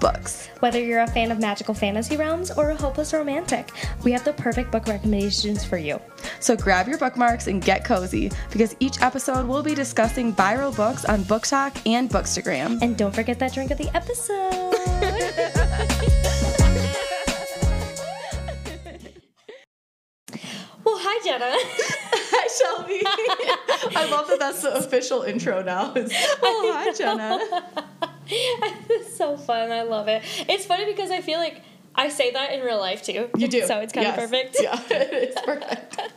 books. Whether you're a fan of magical fantasy realms or a hopeless romantic, we have the perfect book recommendations for you. So grab your bookmarks and get cozy because each episode we'll be discussing viral books on BookTok and Bookstagram. And don't forget that drink of the episode. well, hi, Jenna. Hi, Shelby. I love that that's the official intro now. Oh, hi, Jenna. it's so fun. I love it. It's funny because I feel like I say that in real life too. You do. So it's kind Yes. of perfect. Yeah, it is perfect.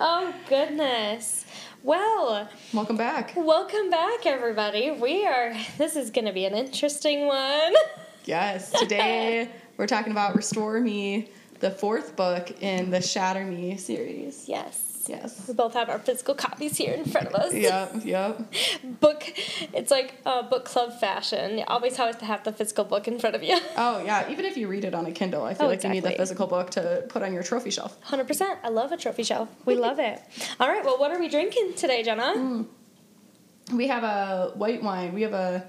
Oh, goodness. Well, Welcome back. welcome back, everybody. We are, this is going to be an interesting one. Yes, today we're talking about Restore Me, the fourth book in the Shatter Me series. yes. Yes. We both have our physical copies here in front of us. Yep, yep. Book, it's like uh, book club fashion. You always have to have the physical book in front of you. Oh yeah, even if you read it on a Kindle, I feel Oh, like you need the physical book to put on your trophy shelf. 100%. I love a trophy shelf. We love it. All right, well, what are we drinking today, Jenna? We have a white wine. We have a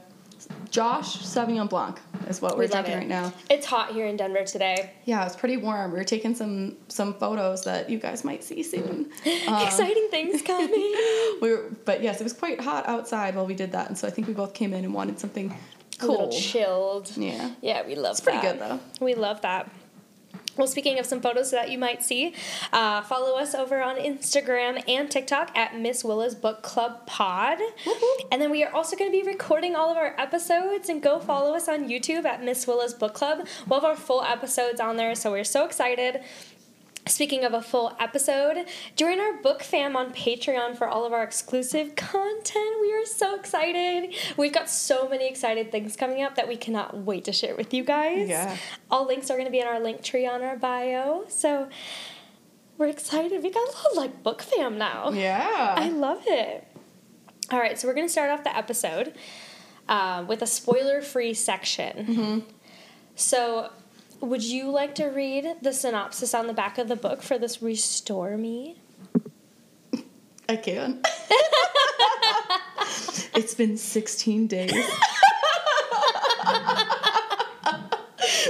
Josh Sauvignon Blanc is what we're we love drinking it. right now. It's hot here in Denver today. Yeah, it's pretty warm. We're taking some some photos that you guys might see soon. Um, Exciting things coming. we were, but yes, it was quite hot outside while we did that, and so I think we both came in and wanted something cool. A little chilled. Yeah, Yeah, we love it's pretty good though. We love that. Well, speaking of some photos that you might see, uh, follow us over on Instagram and TikTok at Miss Willa's Book Club Pod. And then we are also going to be recording all of our episodes and go follow us on YouTube at Miss Willa's Book Club. We'll have our full episodes on there, so we're so excited. Speaking of a full episode, join our book fam on Patreon for all of our exclusive content. We are so excited. We've got so many excited things coming up that we cannot wait to share with you guys. Yeah. All links are going to be in our Linktree on our bio. So we're excited. We got a little like book fam now. Yeah. I love it. All right, so we're going to start off the episode uh, with a spoiler free section. Mm-hmm. So, would you like to read the synopsis on the back of the book for this Restore Me? I can. it's been 16 days.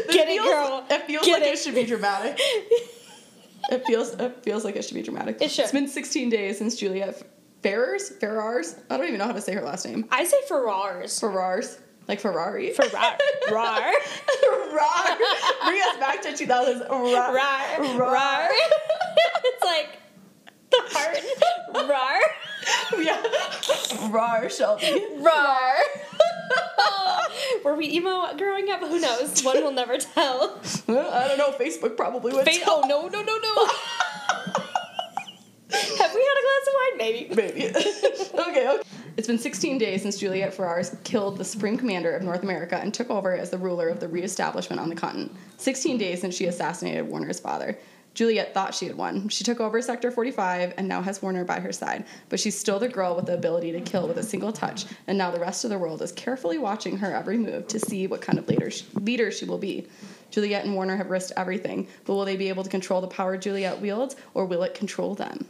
Get it, feels- girl. It feels Get like it. it. should be dramatic. It feels it feels like it should be dramatic. It should. It's been 16 days since Juliette Ferrars, Ferrars. I don't even know how to say her last name. I say Ferrars. Ferrars, like Ferrari. Ferrar. Rar. Rar. Bring us back to 2000. Rar. Rar. Rar. it's like the heart. Rar. Yeah. Rar, Shelby. Rar. Were we emo growing up? Who knows? One will never tell. I don't know. Facebook probably would. Fa- oh no no no no! Have we had a glass of wine? Maybe. Maybe. okay, okay. It's been 16 days since Juliette Ferrars killed the Supreme Commander of North America and took over as the ruler of the reestablishment on the continent. 16 days since she assassinated Warner's father. Juliette thought she had won. She took over Sector 45 and now has Warner by her side, but she's still the girl with the ability to kill with a single touch, and now the rest of the world is carefully watching her every move to see what kind of leader she, leader she will be. Juliette and Warner have risked everything, but will they be able to control the power Juliette wields, or will it control them?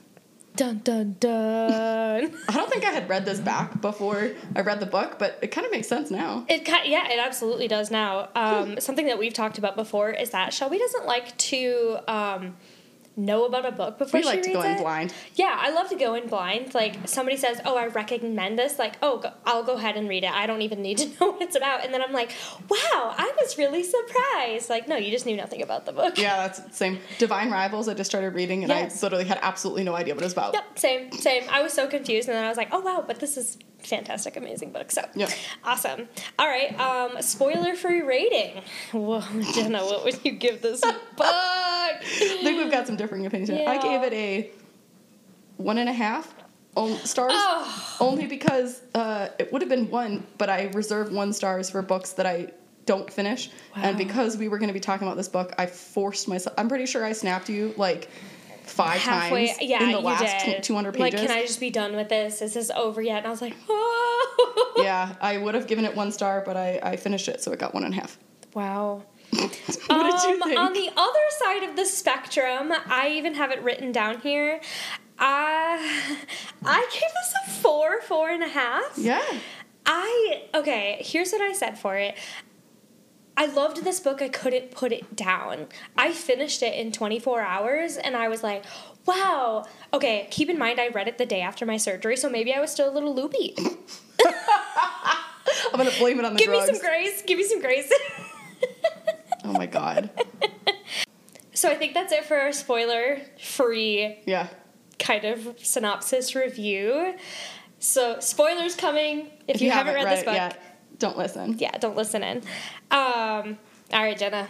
Dun dun dun. I don't think I had read this back before I read the book, but it kind of makes sense now. It yeah, it absolutely does now. Um, something that we've talked about before is that Shelby doesn't like to um, know about a book before We like to go in it. blind. Yeah, I love to go in blind. Like somebody says, "Oh, I recommend this." Like, "Oh, go- I'll go ahead and read it. I don't even need to know what it's about." And then I'm like, "Wow, I was really surprised." Like, no, you just knew nothing about the book. Yeah, that's the same. Divine Rivals, I just started reading and Yes. I literally had absolutely no idea what it was about. Yep, same, same. I was so confused, and then I was like, "Oh wow!" But this is fantastic, amazing book. So, Yeah. awesome. All right, um, spoiler-free rating. Whoa, Jenna, what would you give this book? I think we've got some differing opinions. here. I gave it a one and a half stars. Oh. Only because uh, it would have been one, but I reserve one stars for books that I don't finish. And because we were going to be talking about this book, I forced myself. I'm pretty sure I snapped you like five Halfway, times yeah, in the last did. tw- 200 Like, can I just be done with this? Is this over yet? And I was like, oh. yeah, I would have given it one star, but I, I finished it, so it got one and a half. Wow. what did you Um, think? On the other side of the spectrum, I even have it written down here. I I gave this a four, four and a half. yeah. I okay. Here's what I said for it. I loved this book. I couldn't put it down. I finished it in 24 hours, and I was like, "Wow." Okay. Keep in mind, I read it the day after my surgery, so maybe I was still a little loopy. I'm gonna blame it on the Give drugs. me some grace. Give me some grace. oh my god. so I think that's it for our spoiler-free Yeah. kind of synopsis review. So spoilers coming if, you, haven't, read, this it book. yet, don't listen. Yeah, don't listen in. Um, all right, Jenna,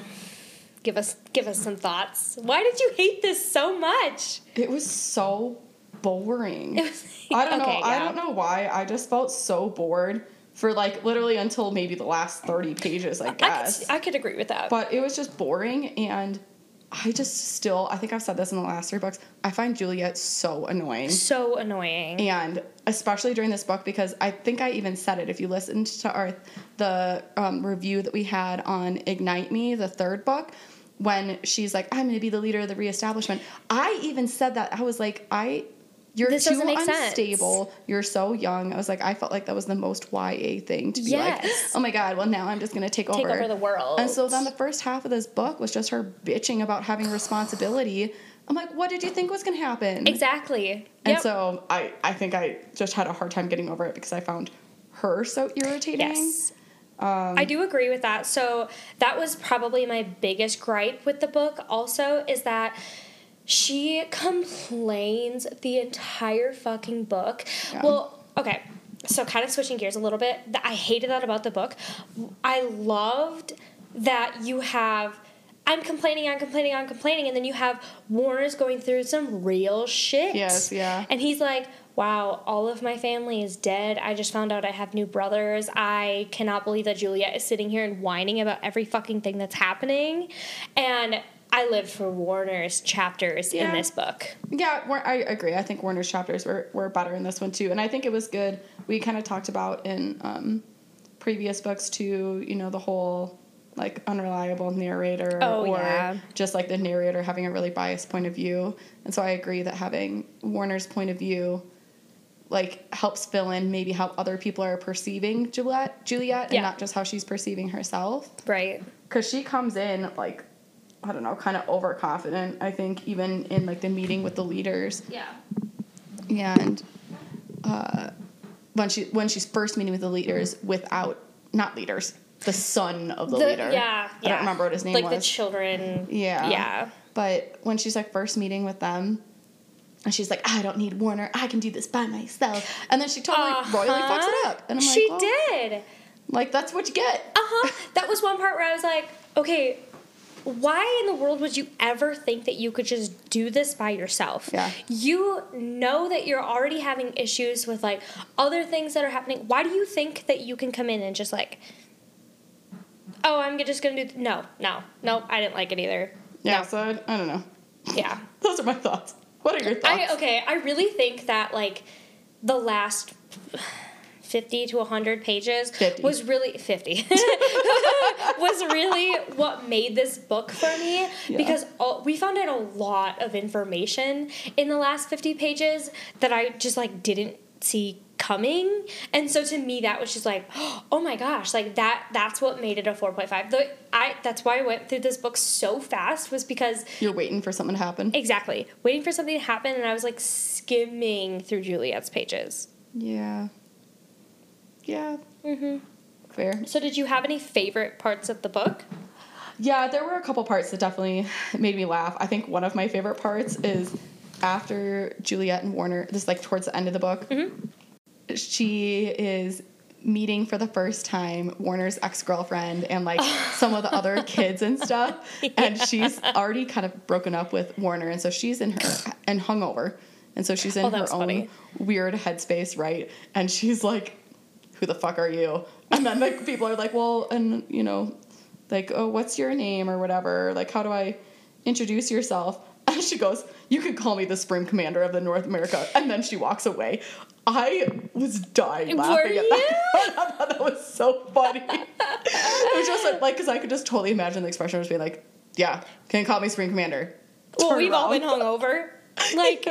give us give us some thoughts. Why did you hate this so much? It was so boring. Was- I don't okay, know. I don't know why. I just felt so bored for like literally until maybe the last 30 pages, I I guess. could, I could agree with that. but it was just boring and I just still I think I've said this in the last three books. I find Juliette so annoying. so annoying. And especially during this book, because I think I even said it. If you listened to our the um, review that we had on Ignite Me, the third book, when she's like, "I'm going to be the leader of the reestablishment," I even said that. I was like, "I." You're This too make sense. unstable. You're so young. I was like, I felt like that was the most YA thing to be like, oh my god, well now I'm just gonna take, Take over. over the world. And so then the first half of this book was just her bitching about having responsibility. I'm like, what did you think was gonna happen? exactly. And Yep. so I, I think I just had a hard time getting over it because I found her so irritating. Yes. Um, I do agree with that. So that was probably my biggest gripe with the book also is that she complains the entire fucking book. Yeah. Well, okay. So kind of switching gears a little bit. I hated that about the book. I loved that you have I'm complaining, I'm complaining, I'm complaining, and then you have Warner's going through some real shit. Yes, yeah. And he's like, wow, all of my family is dead. I just found out I have new brothers. I cannot believe that Juliette is sitting here and whining about every fucking thing that's happening. And I lived for Warner's chapters in this book. Yeah, I agree. I think Warner's chapters were, were better in this one too. And I think it was good. We kind of talked about in um, previous books too, you know, the whole like unreliable narrator Oh, or yeah. just like the narrator having a really biased point of view. And so I agree that having Warner's point of view like helps fill in maybe how other people are perceiving Juliette Juliette and Yeah. not just how she's perceiving herself. Right. because she comes in like I don't know, kind of overconfident. I think even in like the meeting with the leaders, Yeah. and uh, when she when she's first meeting with the leaders without not leaders, the son of the, leader. Yeah. I yeah. don't remember what his name like was. Like the children. Yeah. Yeah. But when she's like first meeting with them. And she's like, I don't need Warner. I can do this by myself. And then she totally royally fucks it Uh-huh. up. And I'm she like, well, did. Like that's what you get. Uh huh. that was one part where I was like, okay, why in the world would you ever think that you could just do this by yourself? Yeah. You know that you're already having issues with like other things that are happening. Why do you think that you can come in and just like, oh, I'm just gonna do no, no, no, I didn't like it either. Yeah. No. So I, I don't know. Yeah. Those are my thoughts. What are your thoughts? I okay, I really think that like the last 50 to 100 pages 50. was really 50 was really what made this book for me Yeah. because all, we found out a lot of information in the last 50 pages that I just like didn't see coming and so to me that was just like oh my gosh like that that's what made it a 4.5 the i that's why i went through this book so fast was because You're waiting for something to happen. Exactly. Waiting for something to happen, and I was like skimming through Juliette's pages. Yeah. Yeah. Mm-hmm. Fair. So, did you have any favorite parts of the book? Yeah, there were a couple parts that definitely made me laugh. I think one of my favorite parts is after Juliette and Warner, this is like towards the end of the book, mm-hmm. she is meeting for the first time Warner's ex girlfriend and like some of the other kids and stuff. And she's already kind of broken up with Warner. And so she's in her and hungover. And so she's in Oh, her own funny. weird headspace, right? And she's like, Who the fuck are you? And then like people are like, Well, and you know, like, oh, what's your name or whatever? Like, how do I introduce yourself? And she goes, You can call me the Supreme Commander of the North America. And then she walks away. I was dying Were laughing at you? that. I thought that was so funny. it was just like, like, because I could just totally imagine the expression just being like, yeah, can you call me Supreme Commander? Well, we've all been around. hungover. Like,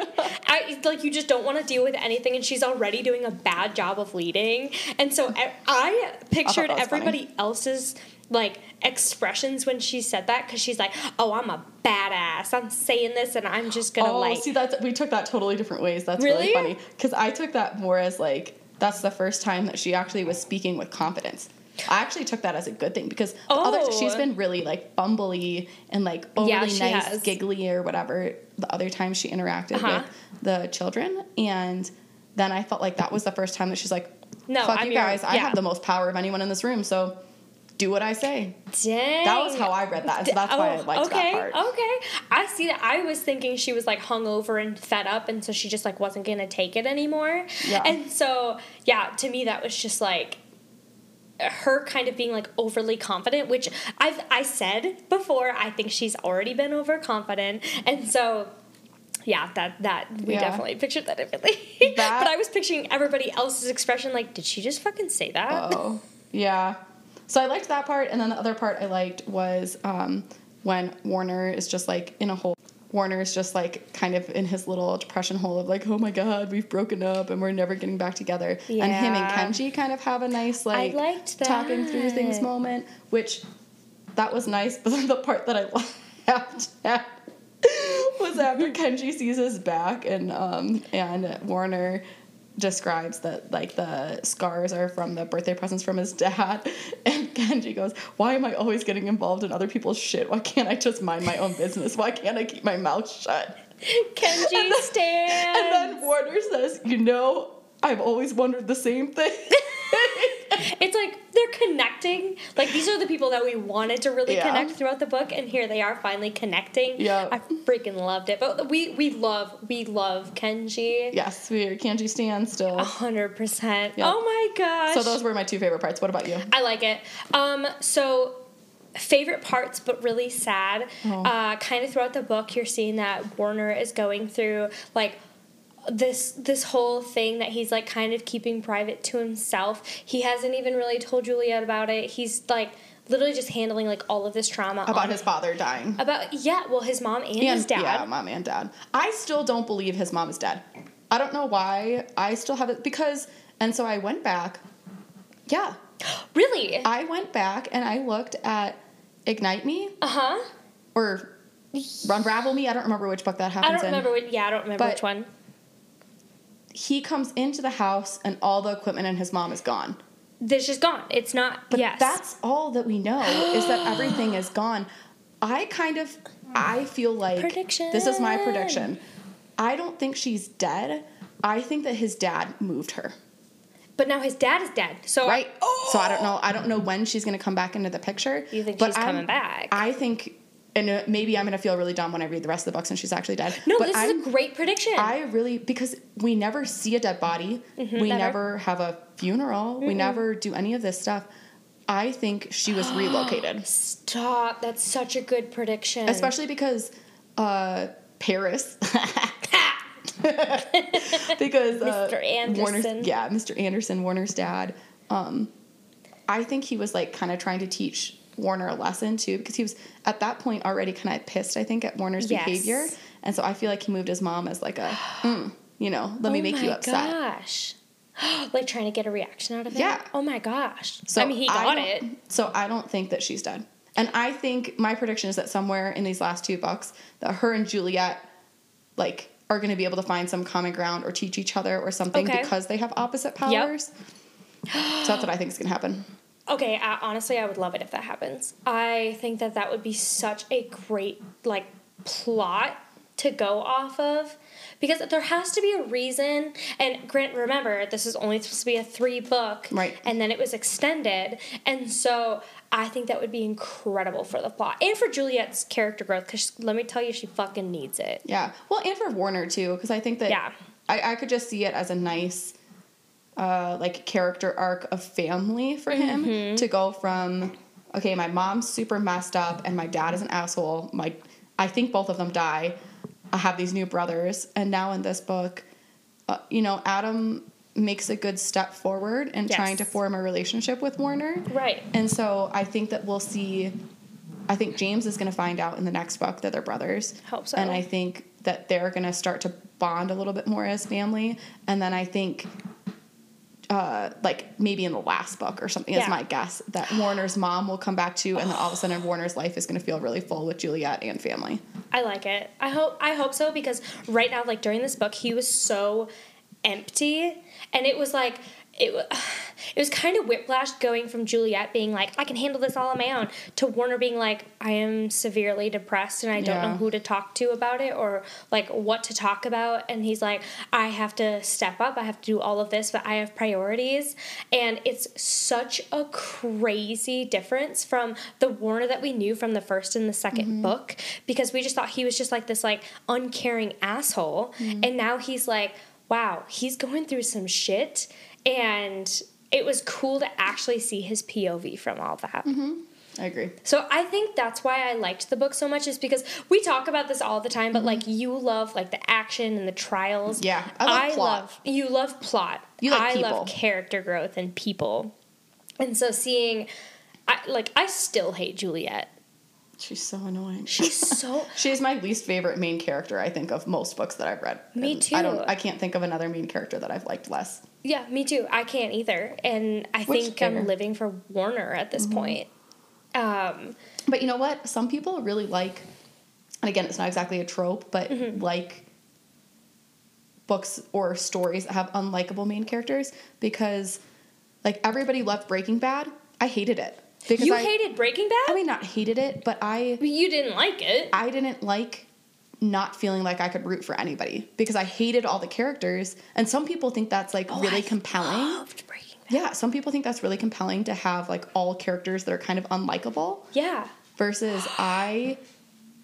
I like you just don't want to deal with anything, and she's already doing a bad job of leading, and so I, I pictured that was everybody else's like expressions when she said that because she's like, "Oh, I'm a badass. I'm saying this, and I'm just gonna oh, like." see, that's we took that totally different ways. That's really, Really? funny because I took that more as like that's the first time that she actually was speaking with confidence. I actually took that as a good thing because the other Oh. she's been really like bumbly and like overly Yeah, nice, has. giggly or whatever the other time she interacted Uh-huh. with the children, and then I felt like that was the first time that she's like, No, fuck I'm you your- guys, I have the most power of anyone in this room, so do what I say." Dang. That was how I read that, so that's why I liked okay, that part. Okay, I see that. I was thinking she was like hungover and fed up, and so she just like wasn't gonna take it anymore. Yeah. And so, yeah, to me that was just like her kind of being like overly confident, which I've I said before. I think she's already been overconfident, and so. Yeah, that that we Yeah. definitely pictured that differently. That- but I was picturing everybody else's expression like, did she just fucking say that? Oh, yeah. So I liked that part, and then the other part I liked was um, when Warner is just like in a hole. Warner is just like kind of in his little depression hole of like, oh my god, we've broken up and we're never getting back together. And him and Kenji kind of have a nice like talking through things moment, which that was nice. But the part that I laughed at was after Kenji sees his back and um and Warner describes that like the scars are from the birthday presents from his dad. And Kenji goes why am I always getting involved in other people's shit? Why can't I just mind my own business? Why can't I keep my mouth shut? Kenji stands. and then Warner says you know I've always wondered the same thing it's like they're connecting. Like these are the people that we wanted to really Yeah. connect throughout the book, and here they are finally connecting. Yeah. I freaking loved it. But we we love we love Kenji. yes we are Kenji stand still A hundred percent. Oh my gosh. so those were my two favorite parts what about you I like it. Um, so favorite parts, but really sad. Oh. Uh, kind of throughout the book, you're seeing that Warner is going through like this this whole thing that he's like kind of keeping private to himself. He hasn't even really told Juliette about it. He's like literally just handling like all of this trauma about his father dying about yeah. Well, his mom and, his dad. Yeah, mom and dad. I still don't believe his mom is dead. I don't know why. I still have it because, and so I went back. Yeah, Really? I went back and I looked at Ignite Me Uh huh. or Unravel Me. I don't remember which book that happens I don't in. remember. What, yeah, I don't remember But- which one. He comes into the house and all the equipment and his mom is gone. This just gone. It's not. But yes. that's all that we know is that everything is gone. I kind of I feel like Prediction. this is my prediction. I don't think she's dead. I think that his dad moved her. But now his dad is dead. So Right. So I don't know. I don't know when she's going to come back into the picture. You think but she's coming back? I think, and uh, maybe I'm to feel really dumb when I read the rest of the books and she's actually dead. No, but this I'm, is a great prediction. I really because we never see a dead body. we Mm-hmm, never. never. have a funeral. We never do any of this stuff. I think she was relocated, Stop. That's such a good prediction. especially because uh, Paris. because uh, Mr. Anderson. Warner's, yeah, Mr. Anderson, Warner's dad. Um, I think he was like kind of trying to teach Warner a lesson too, because he was at that point already kind of pissed. I think at Warner's Yes. behavior, and so I feel like he moved his mom as like a, mm, you know, let me oh make my you upset. gosh. like trying to get a reaction out of him? Yeah. Oh my gosh. So I mean, he got it. So I don't think that she's dead. And I think my prediction is that somewhere in these last two books, that her and Juliette, like, are going to be able to find some common ground or teach each other or something Okay. because they have opposite powers. so that's what I think is going to happen. Okay, I, honestly, I would love it if that happens. I think that that would be such a great like plot to go off of because there has to be a reason. And Grant, remember, this is only supposed to be a three book, Right. And then it was extended, and so I think that would be incredible for the plot and for Juliette's character growth. Because let me tell you, she fucking needs it. Yeah. Well, and for Warner too, because I think that Yeah. I, I could just see it as a nice, uh, like character arc of family for him Mm-hmm. to go from okay, my mom's super messed up and my dad is an asshole. My I think both of them die. I have these new brothers, and now in this book, uh, you know, Adam makes a good step forward in Yes. trying to form a relationship with Warner. Right. And so I think that we'll see. I think James is going to find out in the next book that they're brothers. Hope so. And I think that they're going to start to bond a little bit more as family. And then I think, uh, like maybe in the last book or something, Yeah. is my guess that Warner's mom will come back to, and then all of a sudden Warner's life is going to feel really full with Juliette and family. I like it. I hope I hope so because right now, like during this book, he was so empty, and it was like it. It was kind of whiplash going from Juliette being like, "I can handle this all on my own," to Warner being like, "I am severely depressed and I don't know who to talk to about it or like what to talk about." And he's like, "I have to step up. I have to do all of this, but I have priorities." And it's such a crazy difference from the Warner that we knew from the first and the 2nd mm-hmm. book because we just thought he was just like this like uncaring asshole mm-hmm. and now he's like wow he's going through some shit and it was cool to actually see his POV from all that. Mm-hmm. I agree. So I think that's why I liked the book so much is because we talk about this all the time, but mm-hmm. like you love like the action and the trials. Yeah, I love plot. love you love plot. You like I people. love character growth and people. And so seeing I like I still hate Juliette. She's so annoying. She's so She's my least favorite main character, I think, of most books that I've read. Me And I don't. I can't think of another main character that I've liked less. Yeah, me too. I can't either. And I Which think fair. I'm living for Warner at this point. Um But you know what? Some people really like, and again, it's not exactly a trope, but Mm-hmm. like books or stories that have unlikable main characters because, like, everybody loved Breaking Bad. I hated it because you I, hated Breaking Bad? I mean, not hated it, but I you didn't like it. I didn't like not feeling like I could root for anybody because I hated all the characters, and some people think that's like oh, really Oh, I compelling. Loved Breaking Bad. Yeah, some people think that's really compelling to have like all characters that are kind of unlikable Yeah. versus I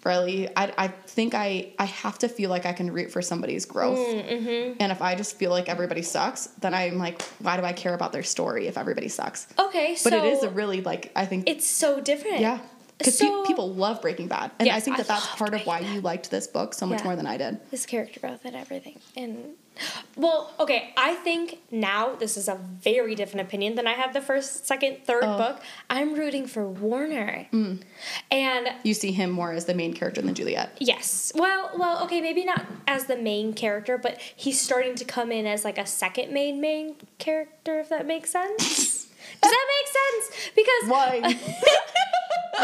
really I, I think I I have to feel like I can root for somebody's growth. Mm-hmm. And if I just feel like everybody sucks, then I'm like, why do I care about their story if everybody sucks? Okay, so But it is a really like I think it's so different. yeah. Because So- people love Breaking Bad, and I Yes, think I that that's part of why Breaking you liked this book so much Yeah. more than I did. his character growth and everything. And well, okay, I think now this is a very different opinion than I had the first, second, third Oh. book. I'm rooting for Warner. Mm. And You see him more as the main character than Juliette. yes, well, well, okay, maybe not as the main character, but he's starting to come in as like a second main main character, if that makes sense. Does that make sense? Because Why?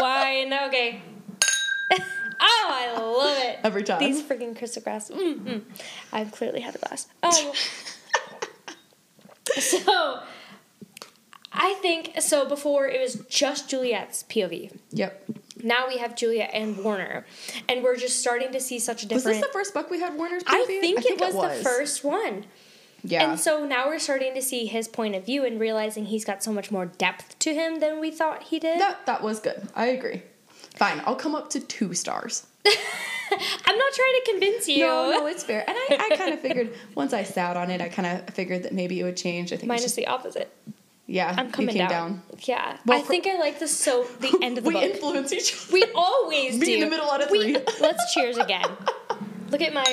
Wine. Okay. oh, I love it. Every time. These freaking crystal glass. Mm, mm. I've clearly had a glass. Um, so, I think so. Before it was just Juliette's POV. yep. Now we have Juliette and Warner, and we're just starting to see such a Was different. this the first book we had Warner's POV? I think, it, was the first one. Yeah. And so now we're starting to see his point of view and realizing he's got so much more depth to him than we thought he did. that that was good. I agree. Fine, I'll come up to two stars. I'm not trying to convince you. No, no, it's fair. And I, I kind of figured once I sat on it, I kind of figured that maybe it would change. I think Mine it's just, the opposite. yeah, I'm coming down. down. Yeah. Well, I for- think I like the so the end of the we book. influence each other. we always Be do. in the middle out of We- three. let's cheers again. Look at my.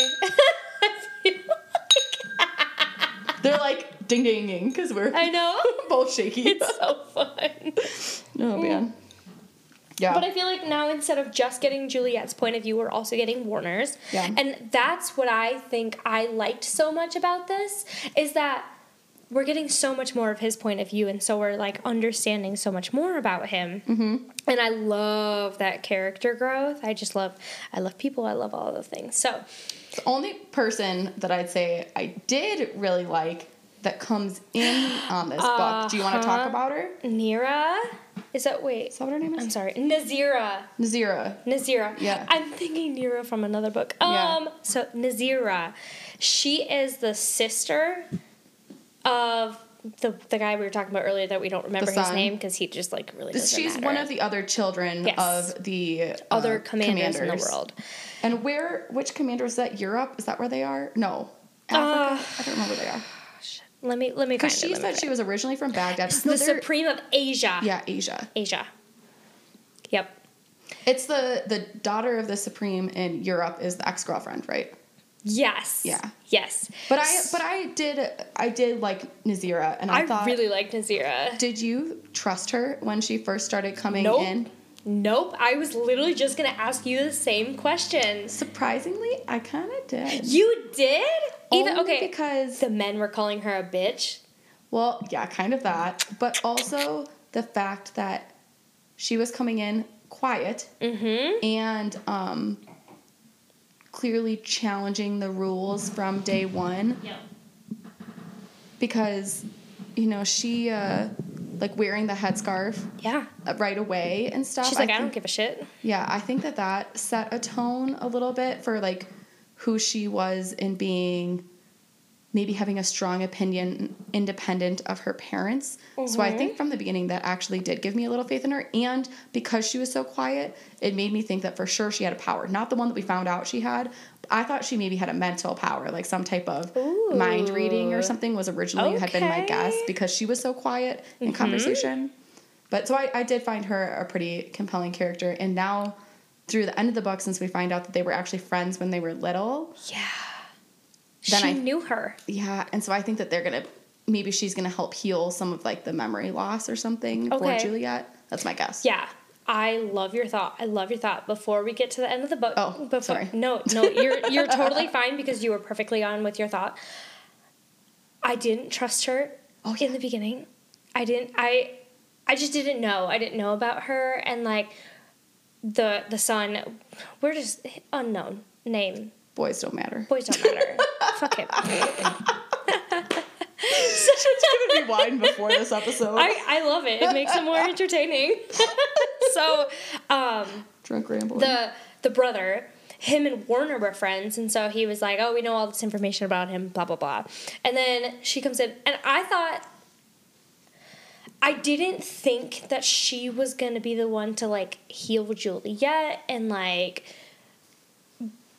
They're like ding ding ding because we're I know. both shaky. It's so fun. oh man. Yeah. But I feel like now instead of just getting Juliette's point of view, we're also getting Warner's. Yeah. And that's what I think I liked so much about this is that we're getting so much more of his point of view, and so we're like understanding so much more about him. Mm-hmm. And I love that character growth. I just love, I love people. I love all of those things. So the only person that I'd say I did really like that comes in on this book. Do you want to talk Uh-huh. about her? Nira, is that wait? Is that what her name is? I'm sorry, Nazira. Nazira. Nazira. Yeah. I'm thinking Nira from another book. Yeah. Um so Nazira. She is the sister of the the guy we were talking about earlier that we don't remember his name because he just like really doesn't She's matter. one of the other children Yes. of the uh, other commanders, in the world. And where? Which commander is that? Europe? Is that where they are? No, Uh, Africa. I don't remember where they are. Let me let me Because she said she was originally from Baghdad. the No, they're- supreme of Asia. yeah, Asia. Asia. Yep. It's the the daughter of the supreme in Europe is the ex girlfriend, right? Yes. Yeah. Yes. But I but I did I did like Nazira, and I, I, thought. really liked Nazira. did you trust her when she first started coming Nope. in? Nope. I was literally just gonna ask you the same question. Surprisingly, I kind of did. You did? Even Only okay. because the men were calling her a bitch. well, yeah, kind of that, but also the fact that she was coming in quiet Mm-hmm. and um, clearly challenging the rules from day one Yep. because you know she uh, like wearing the headscarf Yeah. uh, right away and stuff. She's like, I, think- don't give a shit. Yeah, I think that that set a tone a little bit for like who she was in being maybe having a strong opinion independent of her parents. So I think from the beginning that actually did give me a little faith in her and because she was so quiet, it made me think that for sure she had a power. Not the one that we found out she had. I thought she maybe had a mental power, like some type of mind reading or something was originally had been my guess because she was so quiet in Mhm. conversation. But so I, I did find her a pretty compelling character. And now, through the end of the book, since we find out that they were actually friends when they were little, Yeah. Then she I- knew her. yeah. And so I think that they're gonna maybe she's gonna help heal some of like the memory loss or something Okay. for Juliette. That's my guess. Yeah. I love your thought. I love your thought. Before we get to the end of the book, Oh, before, sorry. No, no, you're you're totally fine because you were perfectly on with your thought. I didn't trust her Oh, yeah. in the beginning. I didn't. I I just didn't know. I didn't know about her and like the the son. We're just unknown name. Boys don't matter. Boys don't matter. Fuck him. Should we rewind before this episode? I, I love it. It makes it more entertaining. so, um, Drunk rambling. the the brother, him and Warner were friends, and so he was like, "Oh, we know all this information about him." Blah blah blah. And then she comes in, and I thought. I didn't think that she was gonna be the one to like heal Juliette and like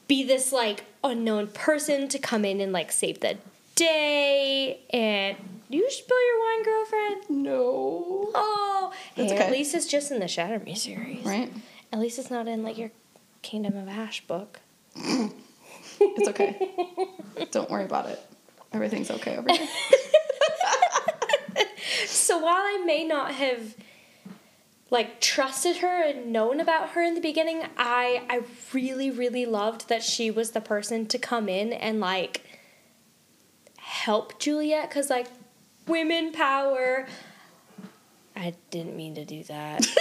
be this like unknown person to come in and like save the day and you spill your wine, girlfriend. no. Oh, hey, That's at least it's just in the Shatter Me series. Right? At least it's not in like your Kingdom of Ash book. It's okay. don't worry about it. Everything's okay over here. So while I may not have like trusted her and known about her in the beginning, I I really really loved that she was the person to come in and like help Juliette cuz like women power. I didn't mean to do that.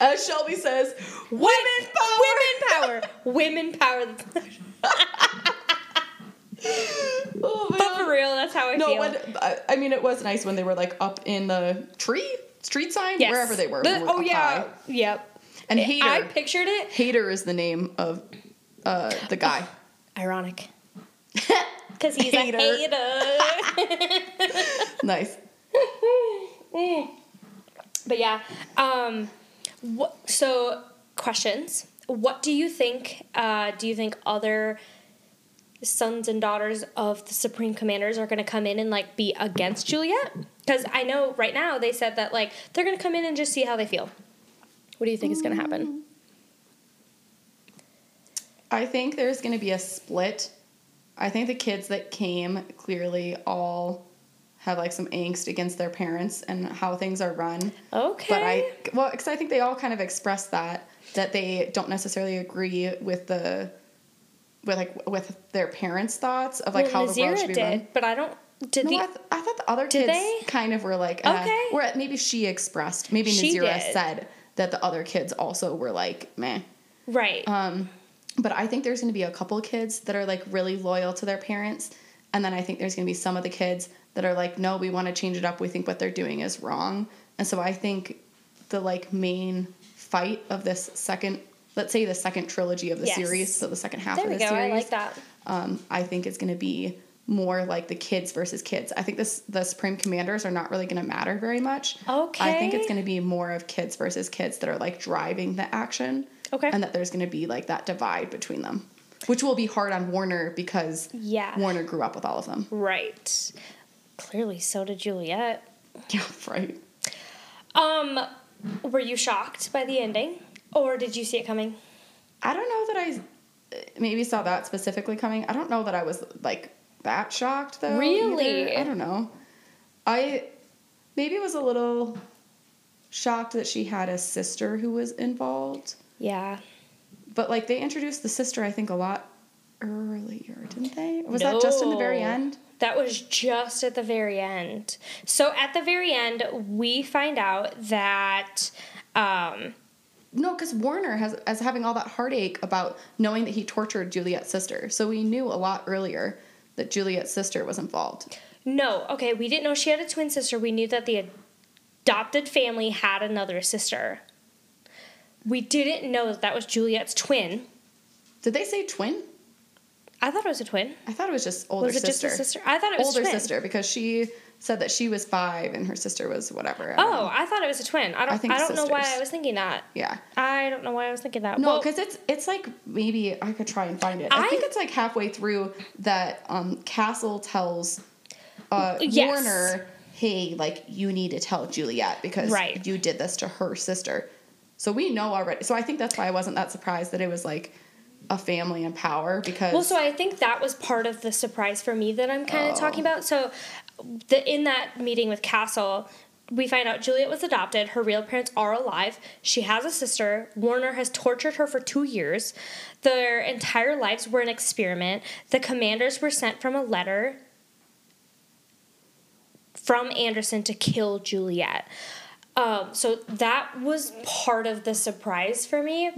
As Shelby says, women power. Women power. Women power. Oh, But man. for real, that's how I No, feel. when, I, I mean, it was nice when they were like up in the tree, street sign, Yes. wherever they were. The- were oh yeah. high. Yep. And I Hater. pictured it. Haider is the name of uh, the guy. Ironic. Because he's Hater. a hater. nice. but yeah. Um, what, so, questions. What do you think? Uh, do you think other sons and daughters of the Supreme Commanders are going to come in and like be against Juliette? Because I know right now they said that like they're going to come in and just see how they feel. What do you think is going to happen? I think there's going to be a split. I think the kids that came clearly all have like some angst against their parents and how things are run. Okay. But I, well, because I think they all kind of express that that they don't necessarily agree with the, with like with their parents' thoughts of like well, how the world should be did, run. but I don't. Did No, the I, th- I thought the other kids they? kind of were like, uh, Okay. or maybe she expressed, maybe She Nazira did. said that the other kids also were like, meh. right? Um, but I think there's going to be a couple kids that are like really loyal to their parents, and then I think there's going to be some of the kids that are like, no, we want to change it up. We think what they're doing is wrong, and so I think the like main fight of this second, let's say the second trilogy of the Yes. series, so the second half there of the go. series, I like that. um, I think is going to be more like the kids versus kids. I think this the Supreme Commanders are not really going to matter very much. Okay. I think it's going to be more of kids versus kids that are like driving the action. Okay. And that there's going to be like that divide between them, which will be hard on Warner because Yeah. Warner grew up with all of them. Right. Clearly, so did Juliette. Yeah, right. Um, were you shocked by the ending, or did you see it coming? I don't know that I maybe saw that specifically coming. I don't know that I was like that shocked though. Really? either. I don't know. I maybe was a little shocked that she had a sister who was involved. Yeah. But like they introduced the sister, I think, a lot earlier, didn't they? Was that just in the very end? That was just at the very end. So at the very end, we find out that um, No, because Warner has as having all that heartache about knowing that he tortured Juliette's sister. So we knew a lot earlier that Juliette's sister was involved. no, okay, we didn't know she had a twin sister. We knew that the adopted family had another sister. We didn't know that that was Juliette's twin. Did they say twin? I thought it was a twin. I thought it was just older was it sister. just a sister? I thought it was older twin. sister because she said that she was five and her sister was whatever. I Oh, know. I thought it was a twin. I don't. I I, don't know why. I was thinking that. yeah. I don't know why I was thinking that. No, Well, because it's it's like maybe I could try and find it. I, I- think it's like halfway through that um, Castle tells uh, Yes. Warner, "Hey, like you need to tell Juliette because Right. you did this to her sister." So we know already. So I think that's why I wasn't that surprised that it was like a family in power because Well, so I think that was part of the surprise for me that I'm kind of Oh. talking about. So, the, in that meeting with Castle, we find out Juliette was adopted. Her real parents are alive. She has a sister. Warner has tortured her for two years. Their entire lives were an experiment. The commanders were sent from a letter from Anderson to kill Juliette. Um, so that was part of the surprise for me.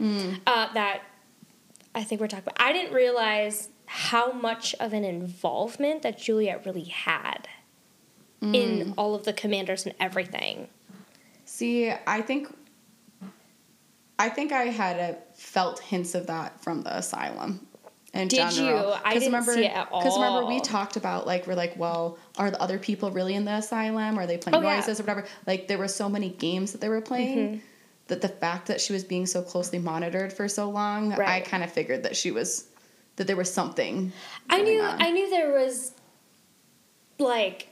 Uh, that I think we're talking about. I didn't realize how much of an involvement that Juliette really had in all of the commanders and everything. See, I think I think I had a felt hints of that from the asylum. In Did you? I didn't remember, see it at all. Because remember, we talked about like we're like, well, are the other people really in the asylum? Are they playing Oh, yeah. noises or whatever? Like there were so many games that they were playing Mm-hmm. that the fact that she was being so closely monitored for so long, I kind of figured that she was that there was something. I knew on. I knew there was like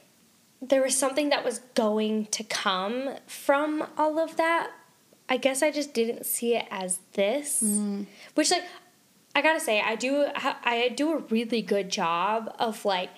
there was something that was going to come from all of that. I guess I just didn't see it as this. Mm. Which like I got to say I do I do a really good job of like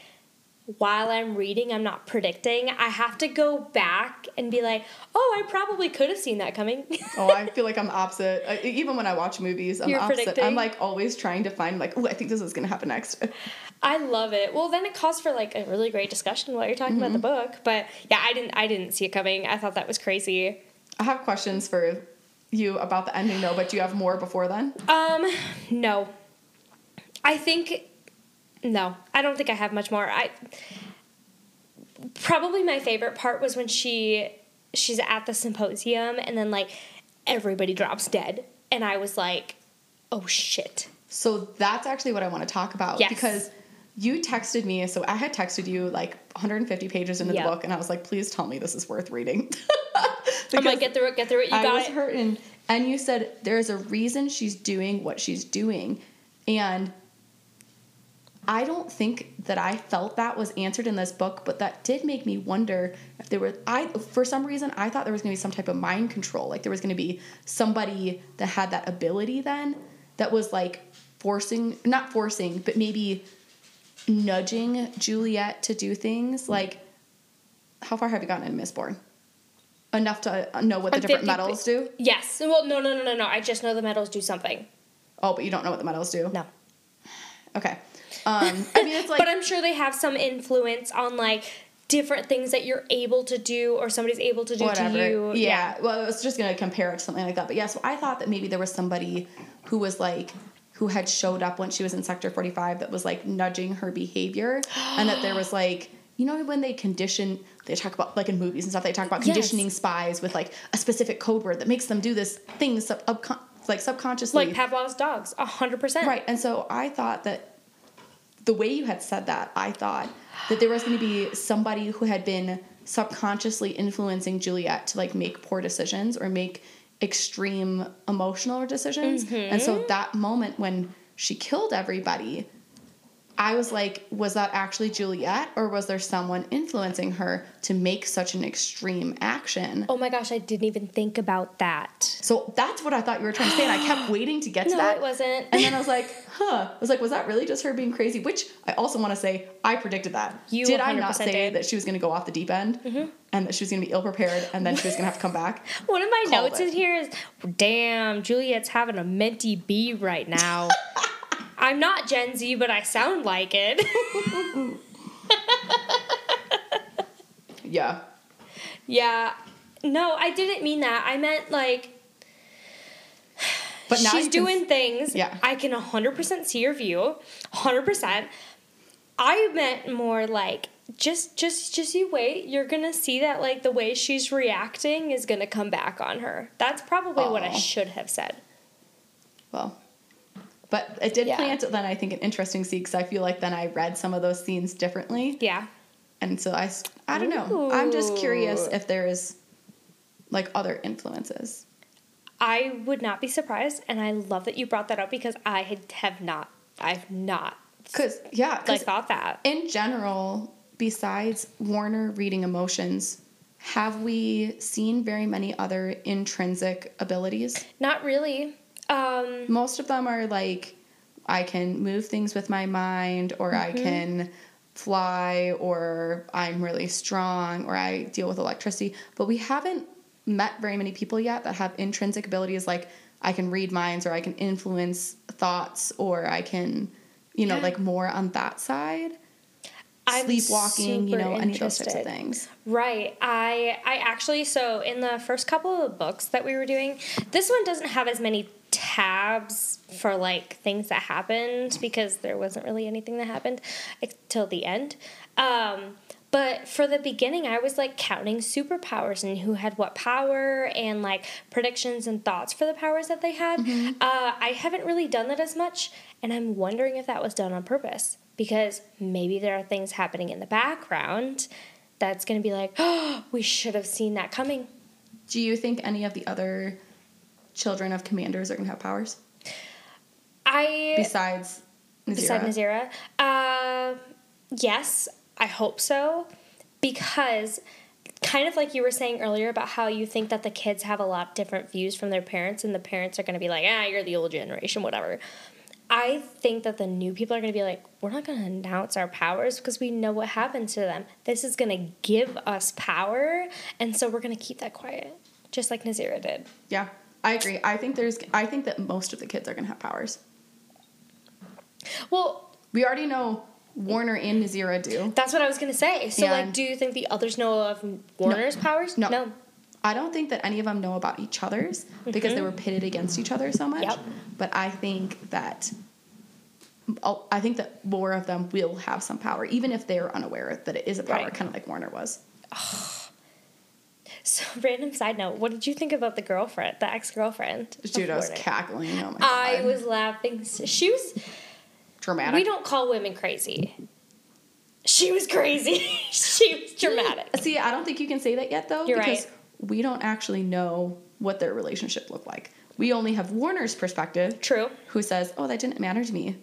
while I'm reading, I'm not predicting. I have to go back and be like, "Oh, I probably could have seen that coming." Oh, I feel like I'm opposite. I, even when I watch movies, I'm You're opposite. predicting? I'm like always trying to find like, oh, I think this is gonna happen next. I love it. Well, then it calls for like a really great discussion while you're talking about the Mm-hmm. book. But yeah, I didn't I didn't see it coming. I thought that was crazy. I have questions for you about the ending though, but do you have more before then? Um, no. I think no. I don't think I have much more. I probably my favorite part was when she she's at the symposium and then like everybody drops dead and I was like, "Oh shit." So that's actually what I want to talk about Yes. because you texted me. So I had texted you like 150 pages into Yep. the book, and I was like, please tell me this is worth reading. I'm like, "Get through it, get through it. You I got was it." hurting. And you said there's a reason she's doing what she's doing. And I don't think that I felt that was answered in this book, but that did make me wonder if there were I for some reason I thought there was gonna be some type of mind control. Like there was gonna be somebody that had that ability then that was like forcing not forcing, but maybe nudging Juliette to do things. Like how far have you gotten in Mistborn? Enough to know what the I'm different 50 metals do? Yes. Well, no, no, no, no, no. I just know the medals do something. Oh, but you don't know what the metals do? No. Okay. Um, I mean, it's like, but I'm sure they have some influence on like different things that you're able to do or somebody's able to do whatever. to you. Yeah. Well, I was just going to compare it to something like that. But yeah, so I thought that maybe there was somebody who was like, who had showed up when she was in Sector 45 that was like nudging her behavior. and that there was like, you know, when they condition, they talk about, like in movies and stuff, they talk about Yes. conditioning spies with like a specific code word that makes them do this thing sub- upcon- like subconsciously. Like Pavlov's dogs, a hundred percent. Right. And so I thought that the way you had said that, I thought that there was going to be somebody who had been subconsciously influencing Juliette to like make poor decisions or make extreme emotional decisions. And so mm-hmm. that moment when she killed everybody, I was like, was that actually Juliette or was there someone influencing her to make such an extreme action? Oh my gosh, I didn't even think about that. So that's what I thought you were trying to say, and I kept waiting to get to No, that. it wasn't. And then I was like, huh. I was like, was that really just her being crazy? Which I also want to say, I predicted that. You did I not say did. that she was going to go off the deep end mm-hmm. and that she was going to be ill prepared and then she was going to have to come back? One of my Called notes it. in here is, damn, Juliette's having a mentee bee right now. I'm not Gen Z, but I sound like it. Yeah. yeah. No, I didn't mean that. I meant like But now she's you can- doing things. Yeah. I can 100% see your view. 100%. I meant more like just just just you wait. You're going to see that like the way she's reacting is going to come back on her. That's probably what I should have said. Well, but it did Yeah. plant then I think an interesting seed because I feel like then I read some of those scenes differently, Yeah. and so I, I don't know. I'm just curious if there is like other influences. I would not be surprised, and I love that you brought that up because I had, have not, I've not Cause yeah, 'cause like thought that. in general, besides Warner reading emotions, have we seen very many other intrinsic abilities? Not really. Um, Most of them are like I can move things with my mind, or I can fly, or I'm really strong, or I deal with electricity. But we haven't met very many people yet that have intrinsic abilities like I can read minds, or I can influence thoughts, or I can, you know, Yeah. like more on that side. I'm Sleepwalking, you know, any of those types of things. Right. I I actually so in the first couple of books that we were doing, this one doesn't have as many tabs for like things that happened because there wasn't really anything that happened till the end. Um but for the beginning, I was like counting superpowers and who had what power and like predictions and thoughts for the powers that they had. Uh, I haven't really done that as much, and I'm wondering if that was done on purpose because maybe there are things happening in the background that's going to be like, oh, we should have seen that coming. Do you think any of the other children of commanders are going to have powers I besides Nazira? beside Nazira, uh, yes, I hope so, because kind of like you were saying earlier about how you think that the kids have a lot different views from their parents, and the parents are going to be like, ah, you're the old generation, whatever. I think that the new people are going to be like, we're not going to announce our powers because we know what happened to them. This is going to give us power, and so we're going to keep that quiet, just like Nazira did. Yeah, I agree. I think there's. I think that most of the kids are going to have powers. Well, We already know Warner and Nazira do. that's what I was going to say. So, like, do you think the others know of Warner's powers? No. No. I don't think that any of them know about each other's because they were pitted against each other so much. Yep. But I think that. oh, I think that more of them will have some power, even if they're unaware that it is a power, Right. kind of like Warner was. So, random side note, what did you think about the girlfriend, the ex girlfriend? Dude, I was cackling. Oh my god. I was laughing. She was. dramatic. We don't call women crazy. She was crazy. she was dramatic. See, I don't think you can say that yet, though, You're because right. We don't actually know what their relationship looked like. We only have Warner's perspective, True. who says, "Oh, that didn't matter to me."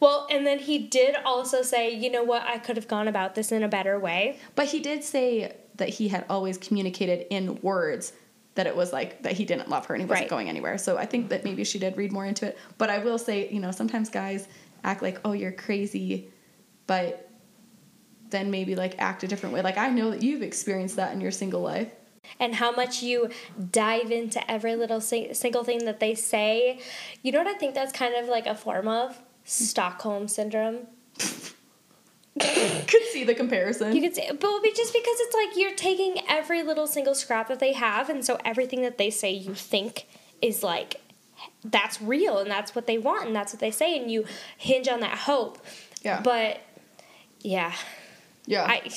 Well, and then he did also say, you know what, I could have gone about this in a better way. But he did say that he had always communicated in words that it was like that he didn't love her and he wasn't Right. going anywhere. So I think that maybe she did read more into it. But I will say, you know, sometimes guys act like, "Oh, you're crazy," but then maybe like act a different way. Like I know that you've experienced that in your single life. And how much you dive into every little sing- single thing that they say. You know what I think that's kind of like a form of? Stockholm syndrome. Could see the comparison. You could say, but be- just because it's like you're taking every little single scrap that they have, and so everything that they say you think is like that's real and that's what they want and that's what they say, and you hinge on that hope. Yeah. But yeah, yeah. I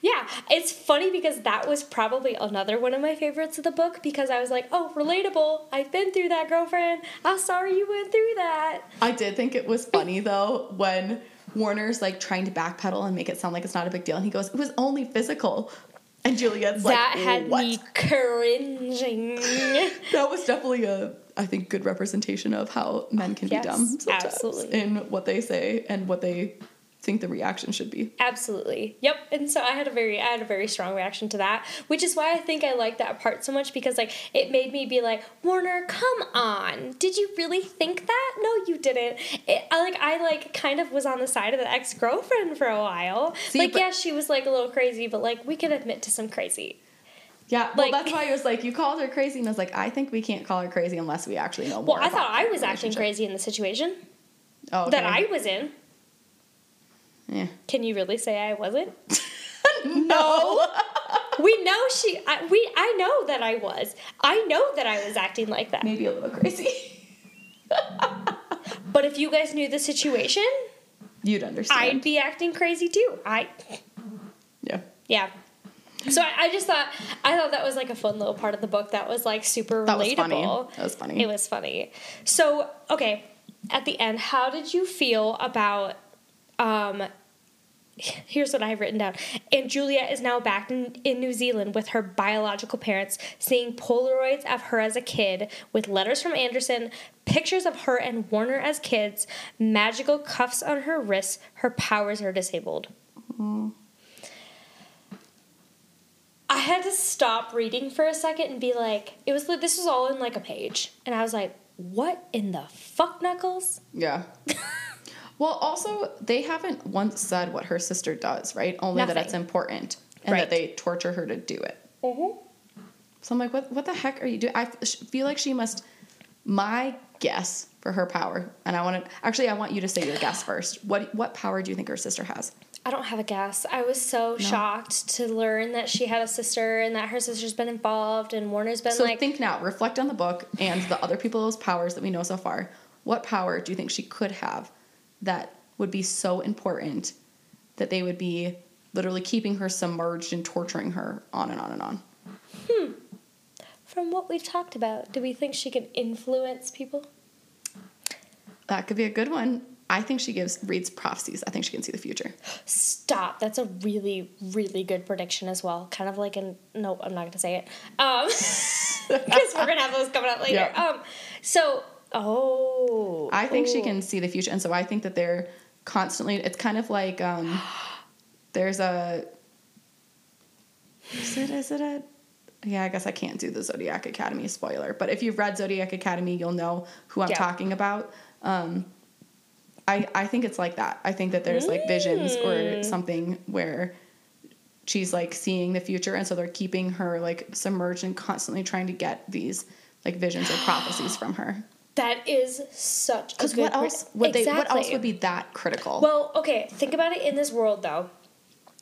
yeah, it's funny because that was probably another one of my favorites of the book because I was like, oh, relatable. I've been through that, girlfriend. I'm sorry you went through that. I did think it was funny though when Warner's like trying to backpedal and make it sound like it's not a big deal, and he goes, "It was only physical." And Juliette's like, that had what? me cringing. That was definitely a, I think, good representation of how men can Yes, be dumb sometimes absolutely. in what they say and what they think the reaction should be. Absolutely. Yep. And so I had a very I had a very strong reaction to that, which is why I think I like that part so much because like it made me be like, "Warner, come on. Did you really think that? No, you didn't." It, I like I like kind of was on the side of the ex-girlfriend for a while. See, like but- yeah, she was like a little crazy, but like we can admit to some crazy. Yeah, well, Like- that's why I was like, you called her crazy, and I was like, I think we can't call her crazy unless we actually know more. Well, I thought I was acting crazy in the situation Oh, that. I was in. Yeah. Can you really say I wasn't? No. We know she. I, we. I know that I was. I know that I was acting like that. Maybe a little crazy. But if you guys knew the situation, You'd understand. I'd be acting crazy too. I. yeah. Yeah. So I, I just thought I thought that was like a fun little part of the book that was like super That was relatable. funny. That was funny. It was funny. So okay, at the end, how did you feel about? Um, here's what I've written down. And Juliette is now back in, in New Zealand with her biological parents, seeing Polaroids of her as a kid with letters from Anderson, pictures of her and Warner as kids, magical cuffs on her wrists. Her powers are disabled. I had to stop reading for a second and be like, it was this was all in like a page, and I was like, what in the fuck, Knuckles? Yeah. well, also, they haven't once said what her sister does, right? Only that it's important and Right. that they torture her to do it. Mm-hmm. So I'm like, what, what the heck are you doing? I f- feel like she must. My guess for her power, and I want to actually, I want you to say your guess first. What what power do you think her sister has? I don't have a guess. I was so shocked to learn that she had a sister and that her sister's been involved and Warner's been So like think now, reflect on the book and the other people's powers that we know so far. What power do you think she could have that would be so important that they would be literally keeping her submerged and torturing her on and on and on? from what we've talked about, do we think she can influence people? That could be a good one. I think she gives reads prophecies. I think she can see the future. Stop. That's a really, really good prediction as well. Kind of like an nope, I'm not gonna say it. Um because we're gonna have those coming up later. Yeah. Um so oh I think she can see the future, and so I think that they're constantly. It's kind of like um, there's a. Is it? Is it a? Yeah, I guess I can't do the Zodiac Academy spoiler, but if you've read Zodiac Academy, you'll know who I'm Yeah. talking about. Um, I I think it's like that. I think that there's like visions or Mm. something where she's like seeing the future, and so they're keeping her like submerged and constantly trying to get these like visions or prophecies from her. That is such a Because what else would they? What else would be that critical? Well, okay, think about it in this world though.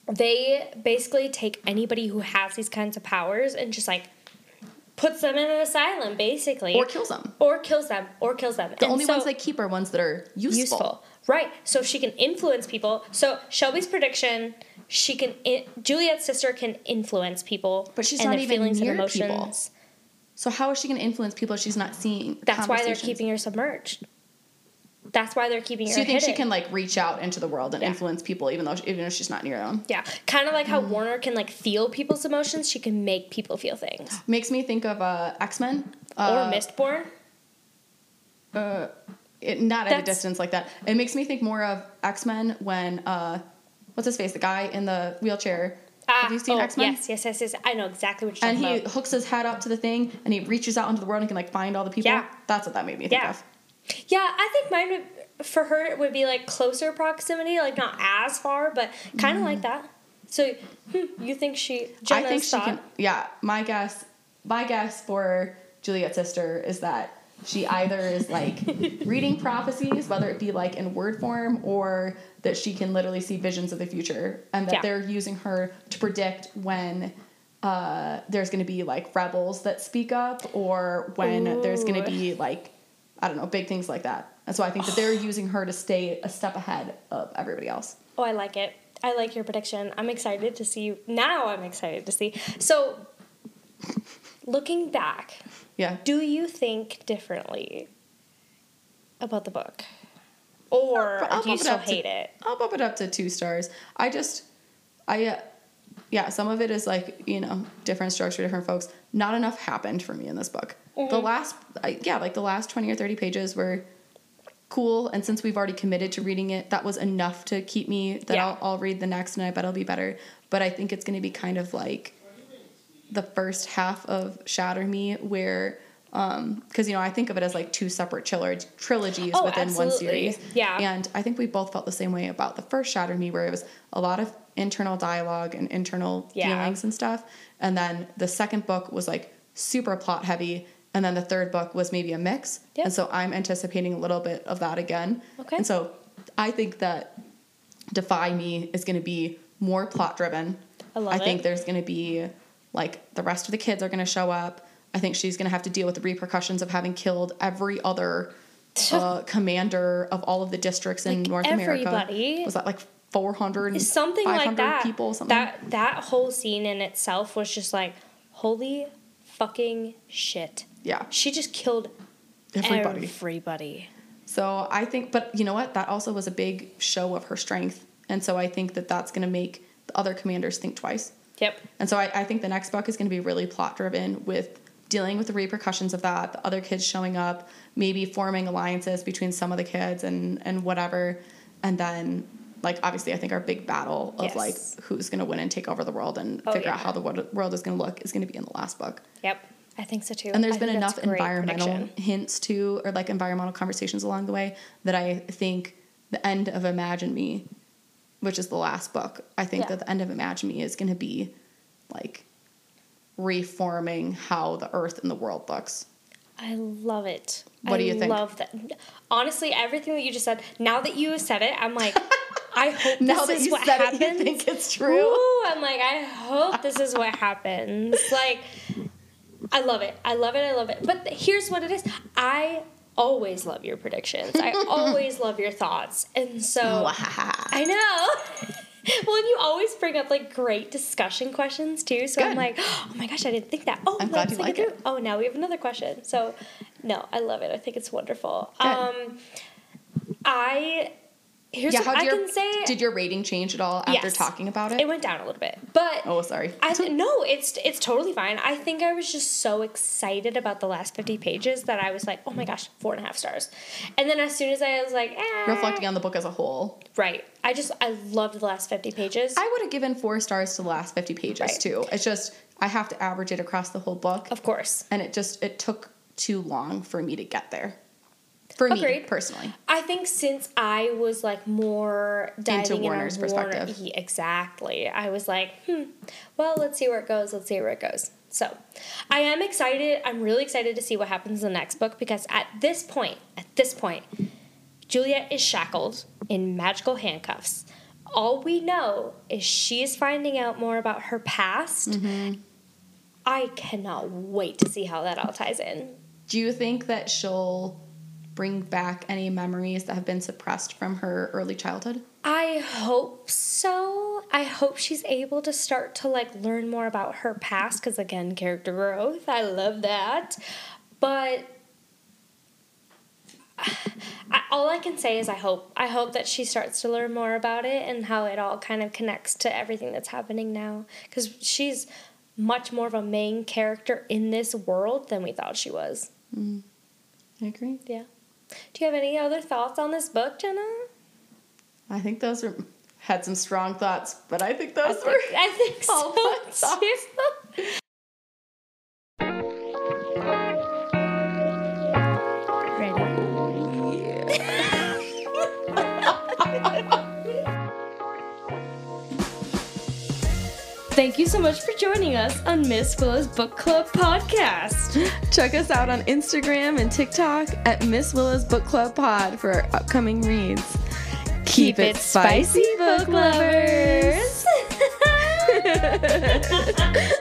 They basically take anybody who has these kinds of powers and just like puts them in an asylum, basically. or kills them. Or kills them. Or kills them. The And only so- ones they keep are ones that are useful. useful. Right. So she can influence people. So Shelby's prediction, she can in, Juliette's sister can influence people, But she's and not their even feelings near and people. So how is she going to influence people if she's not seeing? That's why they're keeping her submerged. That's why they're keeping her. So you think she can like reach out into the world and Yeah. influence people, even though even if she's not near them? Yeah, kind of like Mm. how Warner can like feel people's emotions. She can make people feel things. Makes me think of uh, X Men. or Uh, Mistborn. uh, it, not at a distance like that. It makes me think more of X Men when uh, what's his face, the guy in the wheelchair. Have you seen oh, X Men? Yes, yes, yes, yes. I know exactly what you're And talking he hooks his head up to the thing, and he reaches out into the world and can like find all the people. Yeah. That's what that made me think Yeah. of. Yeah, I think mine would, for her it would be like closer proximity, like not as far, but kind of like that. So, hmm, you think she? Jenna's I think she thought, can. Yeah, my guess, my guess for Juliette's sister is that she either is like reading prophecies, whether it be like in word form or that she can literally see visions of the future, and that Yeah. they're using her to predict when. Uh, there's going to be like rebels that speak up, or when there's going to be like, I don't know, big things like that. And so I think that they're using her to stay a step ahead of everybody else. Oh, I like it. I like your prediction. I'm excited to see. Now I'm excited to see. So, looking back, Yeah. do you think differently about the book, or I'll do you still up to- hate it? I'll bump it up to two stars. I just, I, uh, yeah, some of it is like, you know, different for different folks. Not enough happened for me in this book. The Mm-hmm. last, I, yeah, like the last 20 or 30 pages were cool. And since we've already committed to reading it, that was enough to keep me that Yeah. I'll, I'll read the next and I bet it'll be better. But I think it's going to be kind of like the first half of Shatter Me, where, um, because, you know, I think of it as like two separate trilo- trilogies Oh, within one series. Yeah. And I think we both felt the same way about the first Shatter Me, where it was a lot of internal dialogue and internal Yeah. feelings and stuff. And then the second book was like super plot heavy. And then the third book was maybe a mix. Yep. And so I'm anticipating a little bit of that again. Okay. And so I think that Defy Me is going to be more plot driven. I love think it. there's going to be like the rest of the kids are going to show up. I think she's going to have to deal with the repercussions of having killed every other uh, commander of all of the districts in Like North everybody. America. Was that like 400 something like that. people something? That that whole scene in itself was just like, holy fucking shit. yeah. She just killed Everybody. everybody. So I think, but you know what? That also was a big show of her strength. And so I think that that's going to make the other commanders think twice. Yep. And so I, I think the next book is going to be really plot driven with dealing with the repercussions of that, the other kids showing up, maybe forming alliances between some of the kids and, and whatever. And then, like, obviously, I think our big battle of Yes. like who's going to win and take over the world and Oh, figure out how the world, is going to look is going to be in the last book. Yep. I think so too. And there's I been enough that's a great environmental prediction. hints to or like environmental conversations along the way that I think the end of Imagine Me, which is the last book, I think Yeah. that the end of Imagine Me is going to be like reforming how the earth and the world looks. I love it. What do I you think? love that. Honestly, everything that you just said, now that you have said it, I'm like, I hope now this is what said happens. it, you think it's true. Ooh, I'm like, I hope this is what happens. Like, I love it. I love it. I love it. But here's what it is. I always love your predictions. I always love your thoughts. And so I know. well, and you always bring up like great discussion questions too. So I'm like, oh my gosh, I didn't think that. Oh, I'm glad you like it it. through. Oh, now we have another question. So, no, I love it. I think it's wonderful. Good. Um, I here's yeah, what how I did your can say. did your rating change at all after Yes. talking about it? it went down a little bit, but oh, sorry. I th- no, it's it's totally fine. I think I was just so excited about the last fifty pages that I was like, oh my gosh, four and a half stars. And then as soon as I was like, eh, Reflecting on the book as a whole, right, I just I loved the last fifty pages. I would have given four stars to the last 50 pages Right. too. It's just I have to average it across the whole book. of course, and it just it took too long for me to get there for me Agreed. personally I think since I was like more diving in Warner's on Warner- perspective. Exactly. I was like, hmm, well, let's see where it goes. Let's see where it goes. So, I am excited. I'm really excited to see what happens in the next book because at this point, at this point, Juliette is shackled in magical handcuffs. All we know is she is finding out more about her past. Mm-hmm. I cannot wait to see how that all ties in. do you think that she'll bring back any memories that have been suppressed from her early childhood I hope so. I hope she's able to start to like learn more about her past because again, character growth. I love that. But I, all I can say is I hope. I hope that she starts to learn more about it and how it all kind of connects to everything that's happening now because she's much more of a main character in this world than we thought she was. Mm. i agree Yeah. Do you have any other thoughts on this book, Jenna? i think those were had some strong thoughts but i think I those think, were I think all so thoughts. Thank you so much for joining us on Miss Willa's Book Club podcast. Check us out on Instagram and TikTok at Miss Willa's Book Club Pod for our upcoming reads. Keep, it spicy, book lovers. lovers.